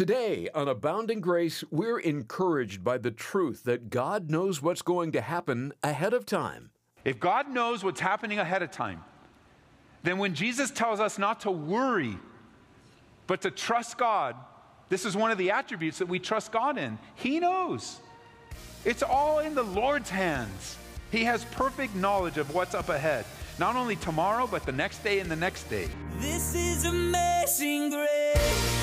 Today on Abounding Grace, we're encouraged by the truth that God knows what's going to happen ahead of time. If God knows what's happening ahead of time, then when Jesus tells us not to worry, but to trust God, this is one of the attributes that we trust God in. He knows. It's all in the Lord's hands. He has perfect knowledge of what's up ahead, not only tomorrow, but the next day and the next day. This is amazing grace.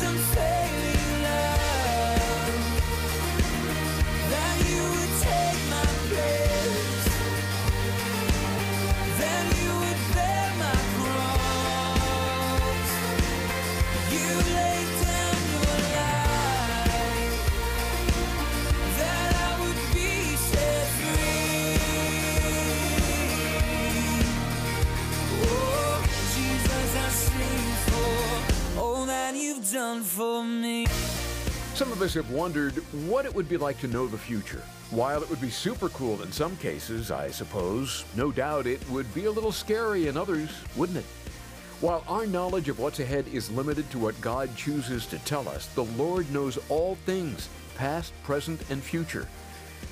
This is of us have wondered what it would be like to know the future. While it would be super cool in some cases, I suppose, no doubt it would be a little scary in others, wouldn't it? While our knowledge of what's ahead is limited to what God chooses to tell us, the Lord knows all things, past, present, and future.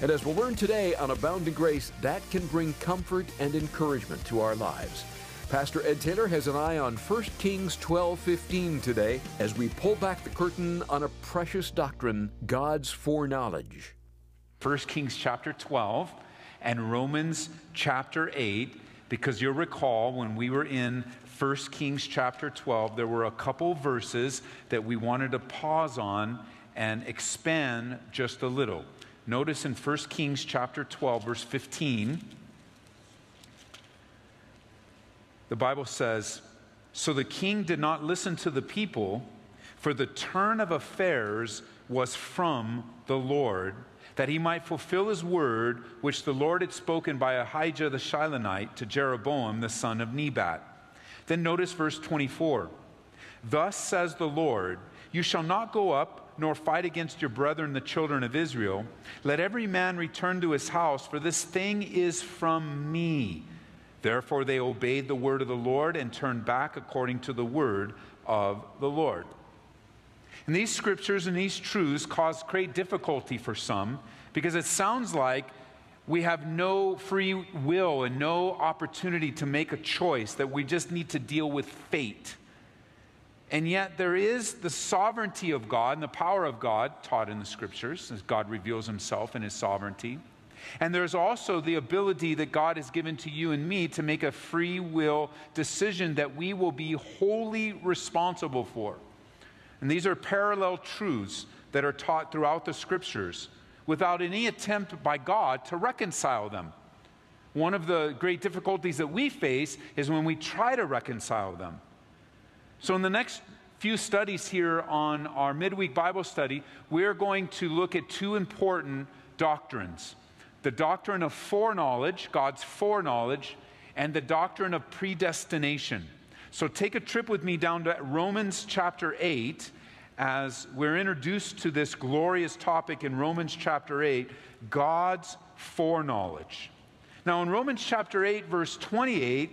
And as we'll learn today on Abounding Grace, that can bring comfort and encouragement to our lives. Pastor Ed Taylor has an eye on 1 Kings 12:15 today as we pull back the curtain on a precious doctrine, God's foreknowledge. 1 Kings chapter 12 and Romans chapter 8, because you'll recall when we were in 1 Kings chapter 12, there were a couple verses that we wanted to pause on and expand just a little. Notice in 1 Kings chapter 12, verse 15, the Bible says, So the king did not listen to the people, for the turn of affairs was from the Lord, that he might fulfill his word, which the Lord had spoken by Ahijah the Shilonite to Jeroboam the son of Nebat. Then notice verse 24. Thus says the Lord, You shall not go up nor fight against your brethren, the children of Israel. Let every man return to his house, for this thing is from me. Therefore they obeyed the word of the Lord and turned back according to the word of the Lord. And these scriptures and these truths cause great difficulty for some because it sounds like we have no free will and no opportunity to make a choice, that we just need to deal with fate. And yet, there is the sovereignty of God and the power of God taught in the scriptures as God reveals himself in his sovereignty. And there's also the ability that God has given to you and me to make a free will decision that we will be wholly responsible for. And these are parallel truths that are taught throughout the scriptures without any attempt by God to reconcile them. One of the great difficulties that we face is when we try to reconcile them. So, in the next few studies here on our midweek Bible study, we're going to look at two important doctrines the doctrine of foreknowledge, God's foreknowledge, and the doctrine of predestination. So, take a trip with me down to Romans chapter 8 as we're introduced to this glorious topic in Romans chapter 8 God's foreknowledge. Now, in Romans chapter 8, verse 28,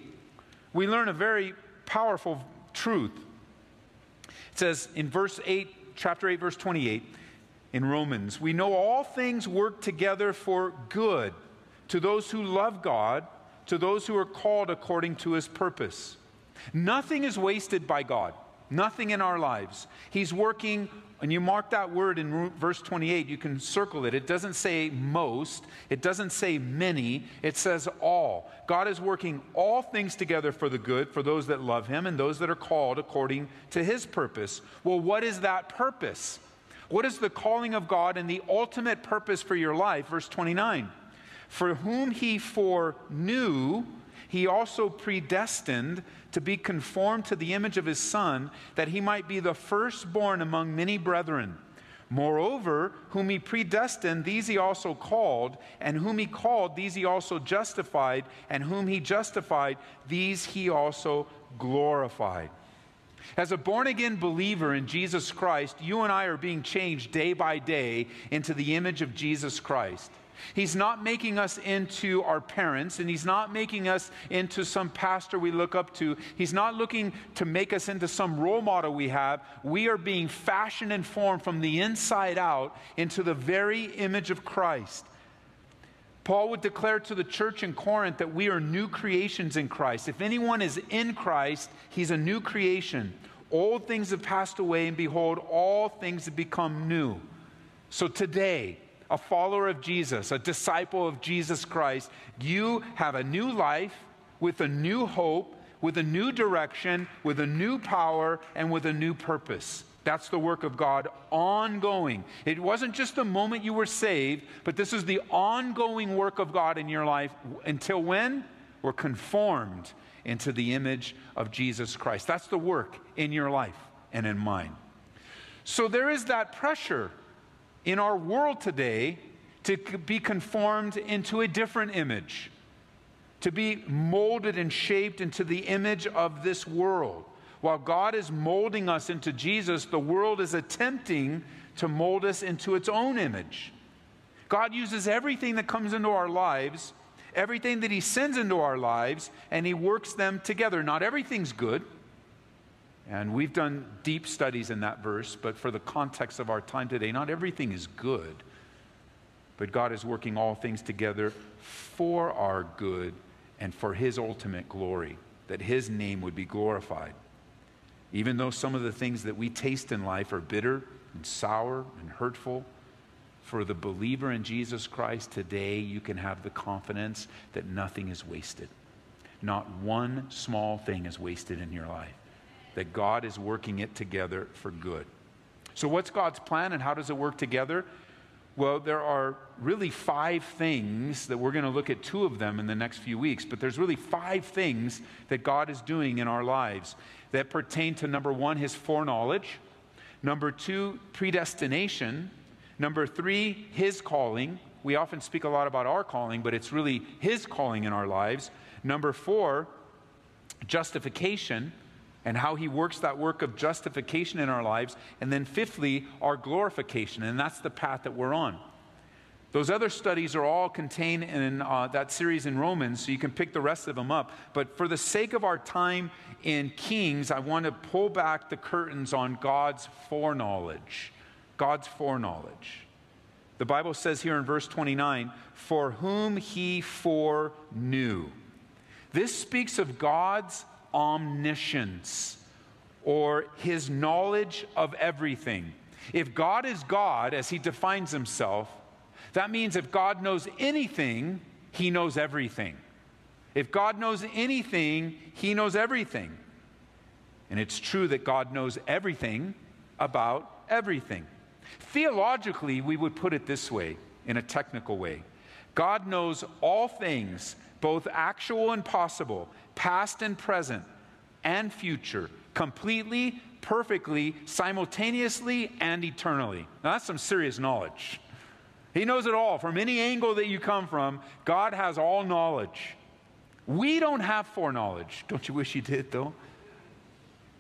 we learn a very powerful truth. It says in verse 8, chapter 8, verse 28, in Romans, we know all things work together for good to those who love God, to those who are called according to his purpose. Nothing is wasted by God. Nothing in our lives. He's working, and you mark that word in verse 28, you can circle it. It doesn't say most, it doesn't say many, it says all. God is working all things together for the good for those that love Him and those that are called according to His purpose. Well, what is that purpose? What is the calling of God and the ultimate purpose for your life? Verse 29 For whom He foreknew, He also predestined to be conformed to the image of his Son, that he might be the firstborn among many brethren. Moreover, whom he predestined, these he also called, and whom he called, these he also justified, and whom he justified, these he also glorified. As a born again believer in Jesus Christ, you and I are being changed day by day into the image of Jesus Christ. He's not making us into our parents, and He's not making us into some pastor we look up to. He's not looking to make us into some role model we have. We are being fashioned and formed from the inside out into the very image of Christ. Paul would declare to the church in Corinth that we are new creations in Christ. If anyone is in Christ, he's a new creation. Old things have passed away, and behold, all things have become new. So today, a follower of Jesus, a disciple of Jesus Christ, you have a new life with a new hope, with a new direction, with a new power, and with a new purpose. That's the work of God ongoing. It wasn't just the moment you were saved, but this is the ongoing work of God in your life until when? We're conformed into the image of Jesus Christ. That's the work in your life and in mine. So there is that pressure in our world today to be conformed into a different image, to be molded and shaped into the image of this world. While God is molding us into Jesus, the world is attempting to mold us into its own image. God uses everything that comes into our lives, everything that He sends into our lives, and He works them together. Not everything's good. And we've done deep studies in that verse, but for the context of our time today, not everything is good. But God is working all things together for our good and for His ultimate glory, that His name would be glorified. Even though some of the things that we taste in life are bitter and sour and hurtful, for the believer in Jesus Christ today, you can have the confidence that nothing is wasted. Not one small thing is wasted in your life, that God is working it together for good. So, what's God's plan and how does it work together? Well, there are really five things that we're going to look at two of them in the next few weeks, but there's really five things that God is doing in our lives that pertain to number one, his foreknowledge, number two, predestination, number three, his calling. We often speak a lot about our calling, but it's really his calling in our lives. Number four, justification and how he works that work of justification in our lives. And then, fifthly, our glorification. And that's the path that we're on. Those other studies are all contained in uh, that series in Romans, so you can pick the rest of them up. But for the sake of our time in Kings, I want to pull back the curtains on God's foreknowledge. God's foreknowledge. The Bible says here in verse 29 for whom he foreknew. This speaks of God's omniscience or his knowledge of everything. If God is God, as he defines himself, that means if God knows anything, he knows everything. If God knows anything, he knows everything. And it's true that God knows everything about everything. Theologically, we would put it this way in a technical way God knows all things, both actual and possible, past and present, and future, completely, perfectly, simultaneously, and eternally. Now, that's some serious knowledge. He knows it all. From any angle that you come from, God has all knowledge. We don't have foreknowledge. Don't you wish you did, though?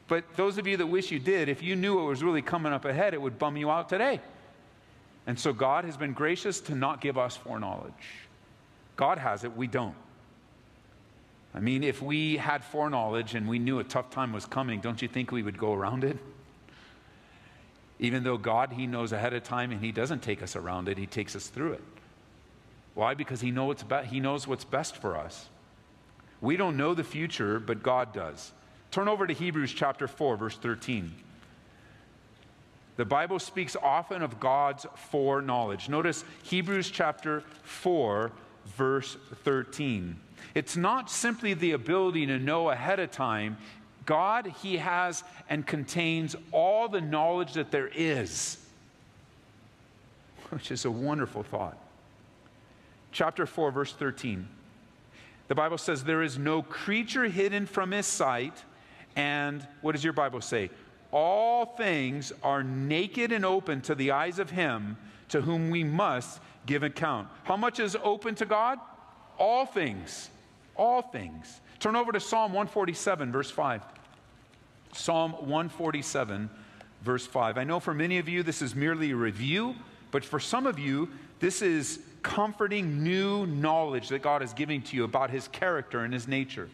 But those of you that wish you did, if you knew what was really coming up ahead, it would bum you out today. And so God has been gracious to not give us foreknowledge. God has it, we don't. I mean, if we had foreknowledge and we knew a tough time was coming, don't you think we would go around it? Even though God, He knows ahead of time and He doesn't take us around it, He takes us through it. Why? Because He, know be- he knows what's best for us. We don't know the future, but God does. Turn over to Hebrews chapter 4, verse 13. The Bible speaks often of God's foreknowledge. Notice Hebrews chapter 4, verse 13. It's not simply the ability to know ahead of time. God, He has and contains all the knowledge that there is, which is a wonderful thought. Chapter 4, verse 13. The Bible says, There is no creature hidden from His sight. And what does your Bible say? All things are naked and open to the eyes of Him to whom we must give account. How much is open to God? All things. All things. Turn over to Psalm 147, verse 5. Psalm 147, verse 5. I know for many of you this is merely a review, but for some of you, this is comforting new knowledge that God is giving to you about his character and his nature.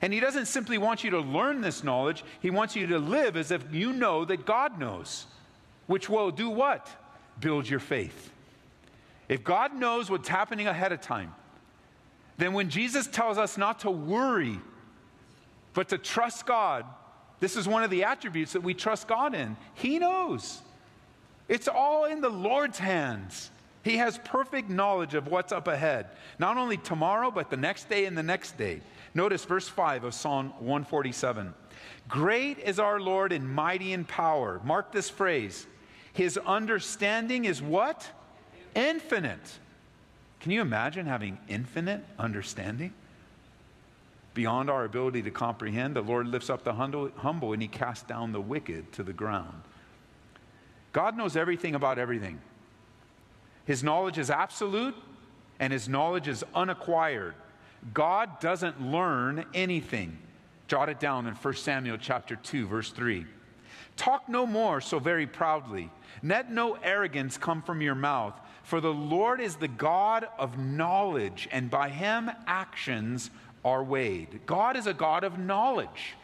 And he doesn't simply want you to learn this knowledge, he wants you to live as if you know that God knows, which will do what? Build your faith. If God knows what's happening ahead of time, then when Jesus tells us not to worry, but to trust God, this is one of the attributes that we trust God in. He knows. It's all in the Lord's hands. He has perfect knowledge of what's up ahead, not only tomorrow, but the next day and the next day. Notice verse 5 of Psalm 147. Great is our Lord and mighty in power. Mark this phrase. His understanding is what? Infinite. Can you imagine having infinite understanding? Beyond our ability to comprehend, the Lord lifts up the humble and he casts down the wicked to the ground. God knows everything about everything. His knowledge is absolute and his knowledge is unacquired. God doesn't learn anything. Jot it down in 1 Samuel chapter 2 verse 3. Talk no more so very proudly. Let no arrogance come from your mouth, for the Lord is the God of knowledge, and by him actions are weighed. God is a God of knowledge.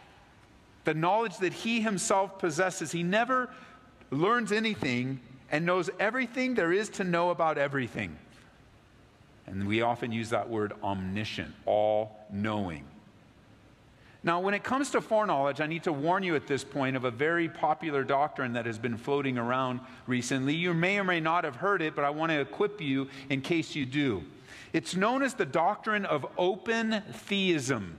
The knowledge that he himself possesses. He never learns anything and knows everything there is to know about everything. And we often use that word omniscient, all knowing. Now, when it comes to foreknowledge, I need to warn you at this point of a very popular doctrine that has been floating around recently. You may or may not have heard it, but I want to equip you in case you do. It's known as the doctrine of open theism.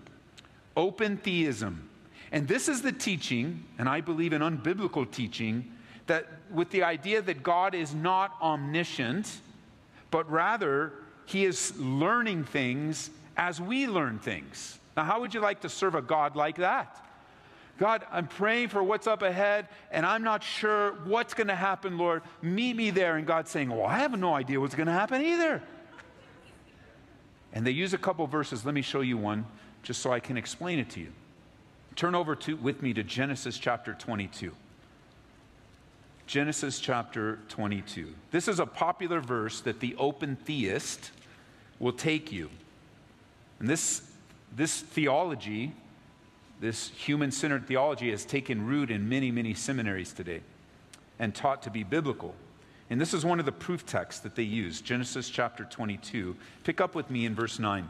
Open theism. And this is the teaching, and I believe an unbiblical teaching, that with the idea that God is not omniscient, but rather he is learning things as we learn things. Now, how would you like to serve a God like that? God, I'm praying for what's up ahead, and I'm not sure what's going to happen, Lord. Meet me there. And God's saying, Well, I have no idea what's going to happen either. And they use a couple verses. Let me show you one just so I can explain it to you. Turn over to, with me to Genesis chapter 22. Genesis chapter 22. This is a popular verse that the open theist will take you. And this, this theology, this human centered theology, has taken root in many, many seminaries today and taught to be biblical. And this is one of the proof texts that they use Genesis chapter 22. Pick up with me in verse 9.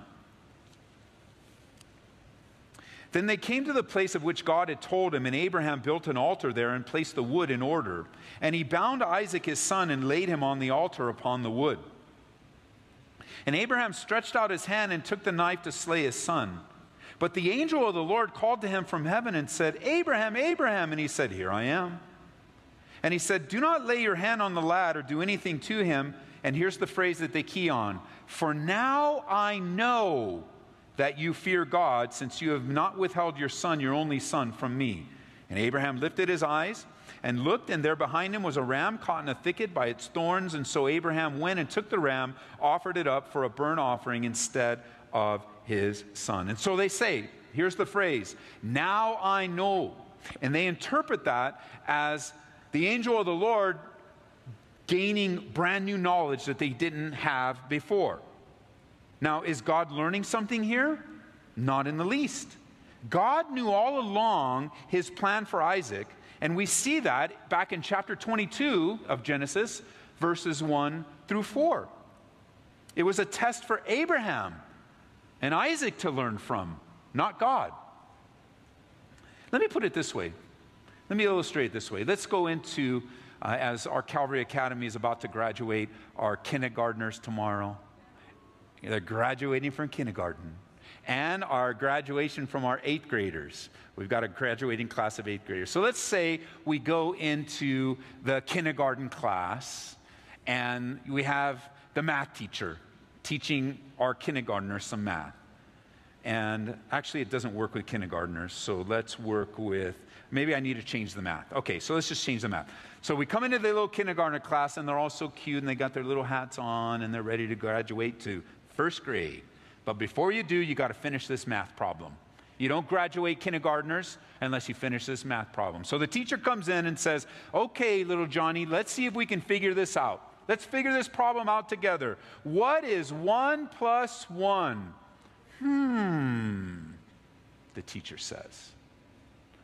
Then they came to the place of which God had told him, and Abraham built an altar there and placed the wood in order. And he bound Isaac his son and laid him on the altar upon the wood. And Abraham stretched out his hand and took the knife to slay his son. But the angel of the Lord called to him from heaven and said, Abraham, Abraham. And he said, Here I am. And he said, Do not lay your hand on the lad or do anything to him. And here's the phrase that they key on For now I know that you fear God, since you have not withheld your son, your only son, from me. And Abraham lifted his eyes and looked, and there behind him was a ram caught in a thicket by its thorns. And so Abraham went and took the ram, offered it up for a burnt offering instead of his son. And so they say, here's the phrase, now I know. And they interpret that as the angel of the Lord gaining brand new knowledge that they didn't have before. Now, is God learning something here? Not in the least. God knew all along his plan for Isaac, and we see that back in chapter 22 of Genesis, verses 1 through 4. It was a test for Abraham and Isaac to learn from, not God. Let me put it this way let me illustrate this way. Let's go into, uh, as our Calvary Academy is about to graduate, our kindergartners tomorrow. They're graduating from kindergarten. And our graduation from our eighth graders. We've got a graduating class of eighth graders. So let's say we go into the kindergarten class and we have the math teacher teaching our kindergartners some math. And actually, it doesn't work with kindergartners, so let's work with maybe I need to change the math. Okay, so let's just change the math. So we come into the little kindergarten class, and they're all so cute, and they got their little hats on, and they're ready to graduate to first grade. But before you do, you got to finish this math problem. You don't graduate kindergartners unless you finish this math problem. So the teacher comes in and says, Okay, little Johnny, let's see if we can figure this out. Let's figure this problem out together. What is 1 plus 1? Hmm, the teacher says.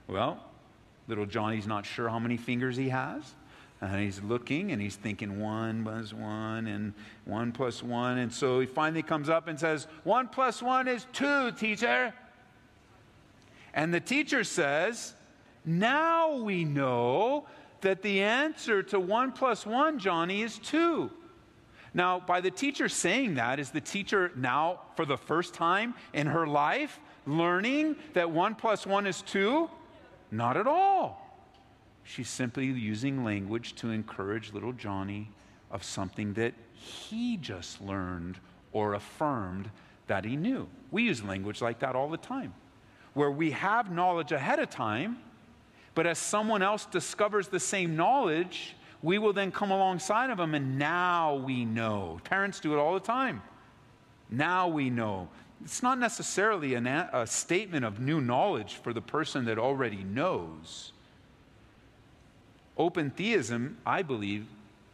Well, little Johnny's not sure how many fingers he has. And he's looking and he's thinking one plus one and one plus one. And so he finally comes up and says, One plus one is two, teacher. And the teacher says, Now we know that the answer to one plus one, Johnny, is two. Now, by the teacher saying that, is the teacher now, for the first time in her life, learning that one plus one is two? Not at all. She's simply using language to encourage little Johnny of something that he just learned or affirmed that he knew. We use language like that all the time, where we have knowledge ahead of time, but as someone else discovers the same knowledge, we will then come alongside of them and now we know. Parents do it all the time. Now we know. It's not necessarily a, a statement of new knowledge for the person that already knows Open theism, I believe,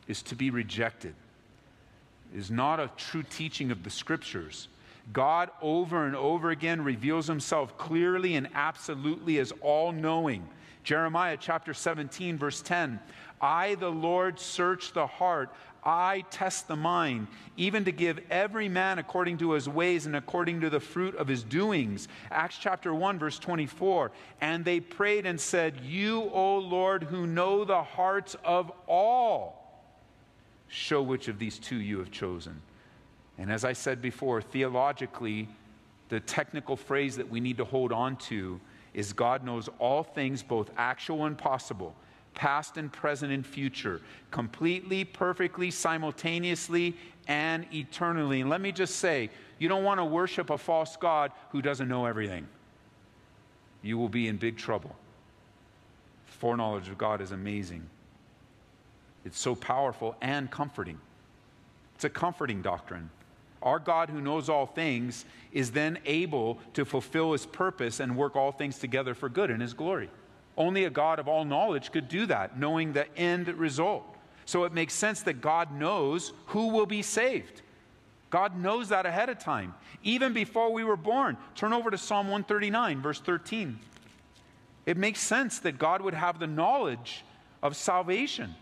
is to be rejected, is not a true teaching of the scriptures. God over and over again reveals himself clearly and absolutely as all knowing. Jeremiah chapter 17, verse 10 I, the Lord, search the heart. I test the mind, even to give every man according to his ways and according to the fruit of his doings. Acts chapter 1, verse 24. And they prayed and said, You, O Lord, who know the hearts of all, show which of these two you have chosen. And as I said before, theologically, the technical phrase that we need to hold on to is God knows all things, both actual and possible past and present and future, completely, perfectly, simultaneously, and eternally. And let me just say, you don't want to worship a false God who doesn't know everything. You will be in big trouble. Foreknowledge of God is amazing. It's so powerful and comforting. It's a comforting doctrine. Our God, who knows all things, is then able to fulfill his purpose and work all things together for good in his glory. Only a God of all knowledge could do that, knowing the end result. So it makes sense that God knows who will be saved. God knows that ahead of time, even before we were born. Turn over to Psalm 139, verse 13. It makes sense that God would have the knowledge of salvation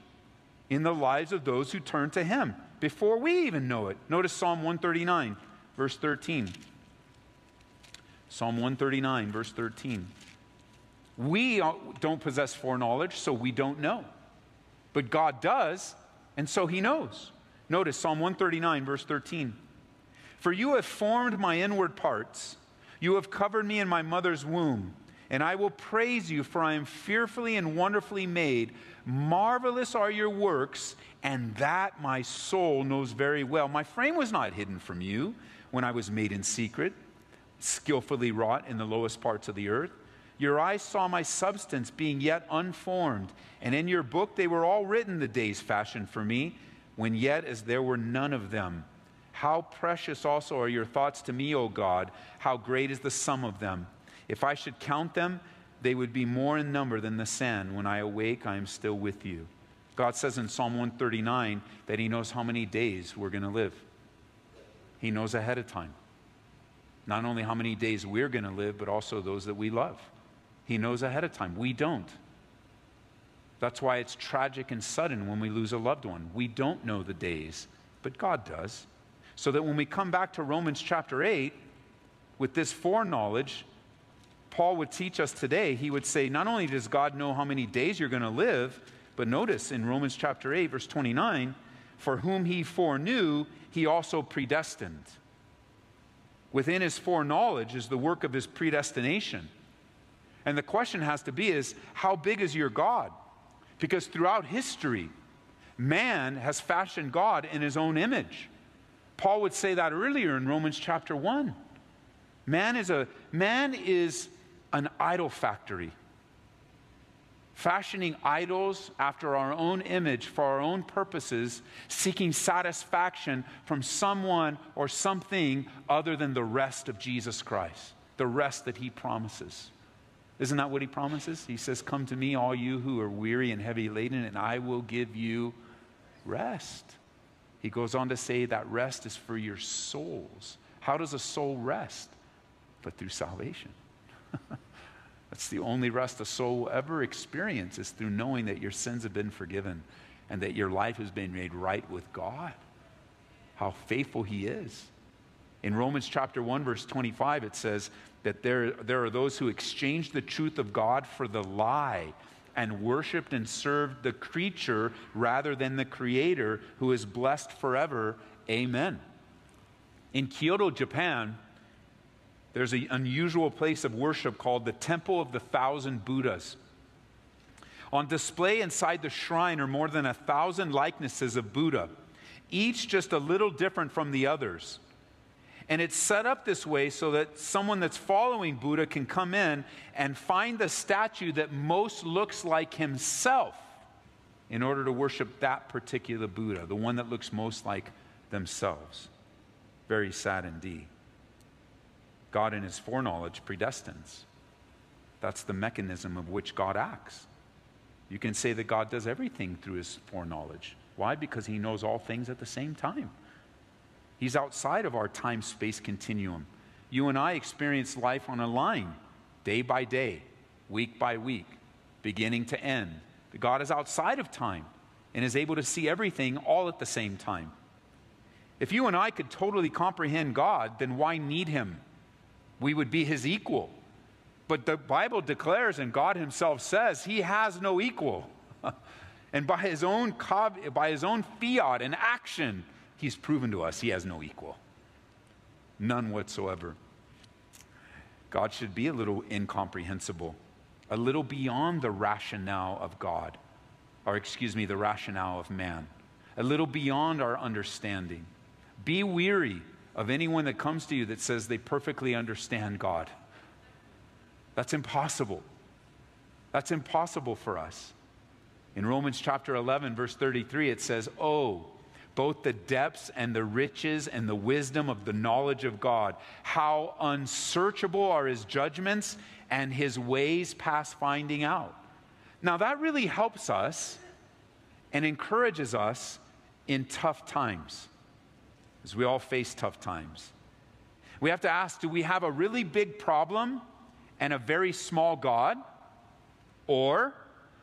in the lives of those who turn to Him before we even know it. Notice Psalm 139, verse 13. Psalm 139, verse 13. We don't possess foreknowledge, so we don't know. But God does, and so he knows. Notice Psalm 139, verse 13. For you have formed my inward parts, you have covered me in my mother's womb. And I will praise you, for I am fearfully and wonderfully made. Marvelous are your works, and that my soul knows very well. My frame was not hidden from you when I was made in secret, skillfully wrought in the lowest parts of the earth. Your eyes saw my substance being yet unformed, and in your book they were all written the days fashioned for me, when yet as there were none of them. How precious also are your thoughts to me, O God! How great is the sum of them! If I should count them, they would be more in number than the sand. When I awake, I am still with you. God says in Psalm 139 that He knows how many days we're going to live. He knows ahead of time. Not only how many days we're going to live, but also those that we love. He knows ahead of time. We don't. That's why it's tragic and sudden when we lose a loved one. We don't know the days, but God does. So that when we come back to Romans chapter 8, with this foreknowledge, Paul would teach us today, he would say, not only does God know how many days you're going to live, but notice in Romans chapter 8, verse 29, for whom he foreknew, he also predestined. Within his foreknowledge is the work of his predestination. And the question has to be is how big is your God? Because throughout history, man has fashioned God in his own image. Paul would say that earlier in Romans chapter 1. Man is a man is an idol factory. Fashioning idols after our own image for our own purposes, seeking satisfaction from someone or something other than the rest of Jesus Christ, the rest that he promises. Isn't that what he promises? He says, Come to me, all you who are weary and heavy laden, and I will give you rest. He goes on to say that rest is for your souls. How does a soul rest? But through salvation. That's the only rest a soul will ever experience is through knowing that your sins have been forgiven and that your life has been made right with God. How faithful He is. In Romans chapter 1, verse 25, it says that there, there are those who exchange the truth of God for the lie and worshiped and served the creature rather than the creator who is blessed forever. Amen. In Kyoto, Japan, there's an unusual place of worship called the Temple of the Thousand Buddhas. On display inside the shrine are more than a thousand likenesses of Buddha, each just a little different from the others. And it's set up this way so that someone that's following Buddha can come in and find the statue that most looks like himself in order to worship that particular Buddha, the one that looks most like themselves. Very sad indeed. God, in his foreknowledge, predestines. That's the mechanism of which God acts. You can say that God does everything through his foreknowledge. Why? Because he knows all things at the same time. He's outside of our time space continuum. You and I experience life on a line, day by day, week by week, beginning to end. But God is outside of time and is able to see everything all at the same time. If you and I could totally comprehend God, then why need Him? We would be His equal. But the Bible declares, and God Himself says, He has no equal. and by His own, by his own fiat and action, He's proven to us he has no equal, none whatsoever. God should be a little incomprehensible, a little beyond the rationale of God, or excuse me, the rationale of man, a little beyond our understanding. Be weary of anyone that comes to you that says they perfectly understand God. That's impossible. That's impossible for us. In Romans chapter 11, verse 33, it says, Oh, both the depths and the riches and the wisdom of the knowledge of God. How unsearchable are his judgments and his ways past finding out. Now, that really helps us and encourages us in tough times, as we all face tough times. We have to ask do we have a really big problem and a very small God? Or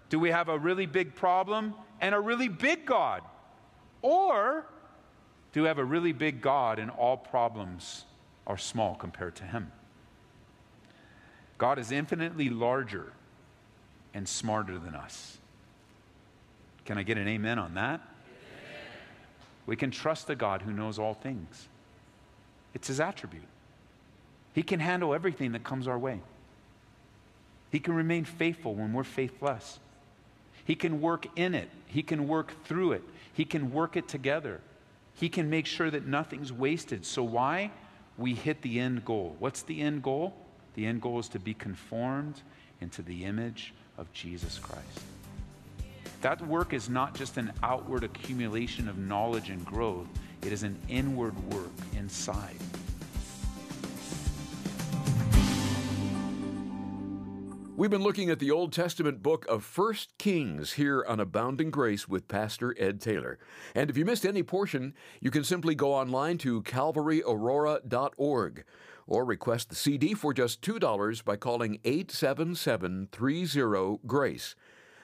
do we have a really big problem and a really big God? Or do we have a really big God and all problems are small compared to him? God is infinitely larger and smarter than us. Can I get an amen on that? We can trust the God who knows all things. It's his attribute. He can handle everything that comes our way. He can remain faithful when we're faithless. He can work in it, He can work through it, he can work it together. He can make sure that nothing's wasted. So, why? We hit the end goal. What's the end goal? The end goal is to be conformed into the image of Jesus Christ. That work is not just an outward accumulation of knowledge and growth, it is an inward work inside. We've been looking at the Old Testament book of First Kings here on Abounding Grace with Pastor Ed Taylor. And if you missed any portion, you can simply go online to calvaryaurora.org or request the CD for just $2 by calling 877 30 GRACE.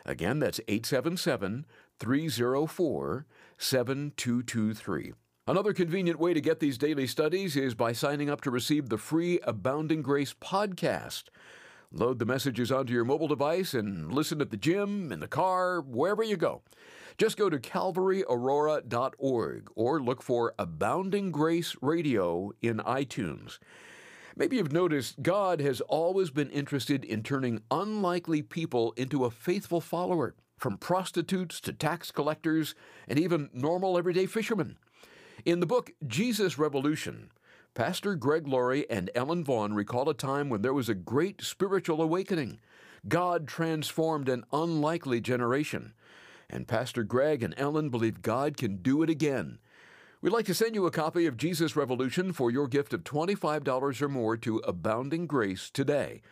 Again, that's 877 304 7223. Another convenient way to get these daily studies is by signing up to receive the free Abounding Grace podcast. Load the messages onto your mobile device and listen at the gym, in the car, wherever you go. Just go to calvaryaurora.org or look for Abounding Grace Radio in iTunes. Maybe you've noticed God has always been interested in turning unlikely people into a faithful follower, from prostitutes to tax collectors and even normal everyday fishermen. In the book Jesus Revolution, Pastor Greg Laurie and Ellen Vaughn recall a time when there was a great spiritual awakening. God transformed an unlikely generation. And Pastor Greg and Ellen believe God can do it again. We'd like to send you a copy of Jesus Revolution for your gift of $25 or more to Abounding Grace today.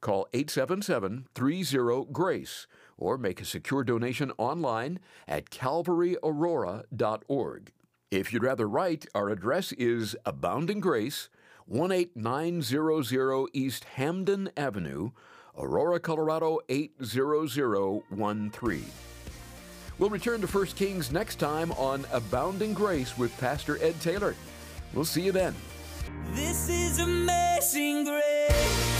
Call 877 30 GRACE or make a secure donation online at calvaryaurora.org. If you'd rather write, our address is Abounding Grace, 18900 East Hampden Avenue, Aurora, Colorado 80013. We'll return to 1 Kings next time on Abounding Grace with Pastor Ed Taylor. We'll see you then. This is amazing grace.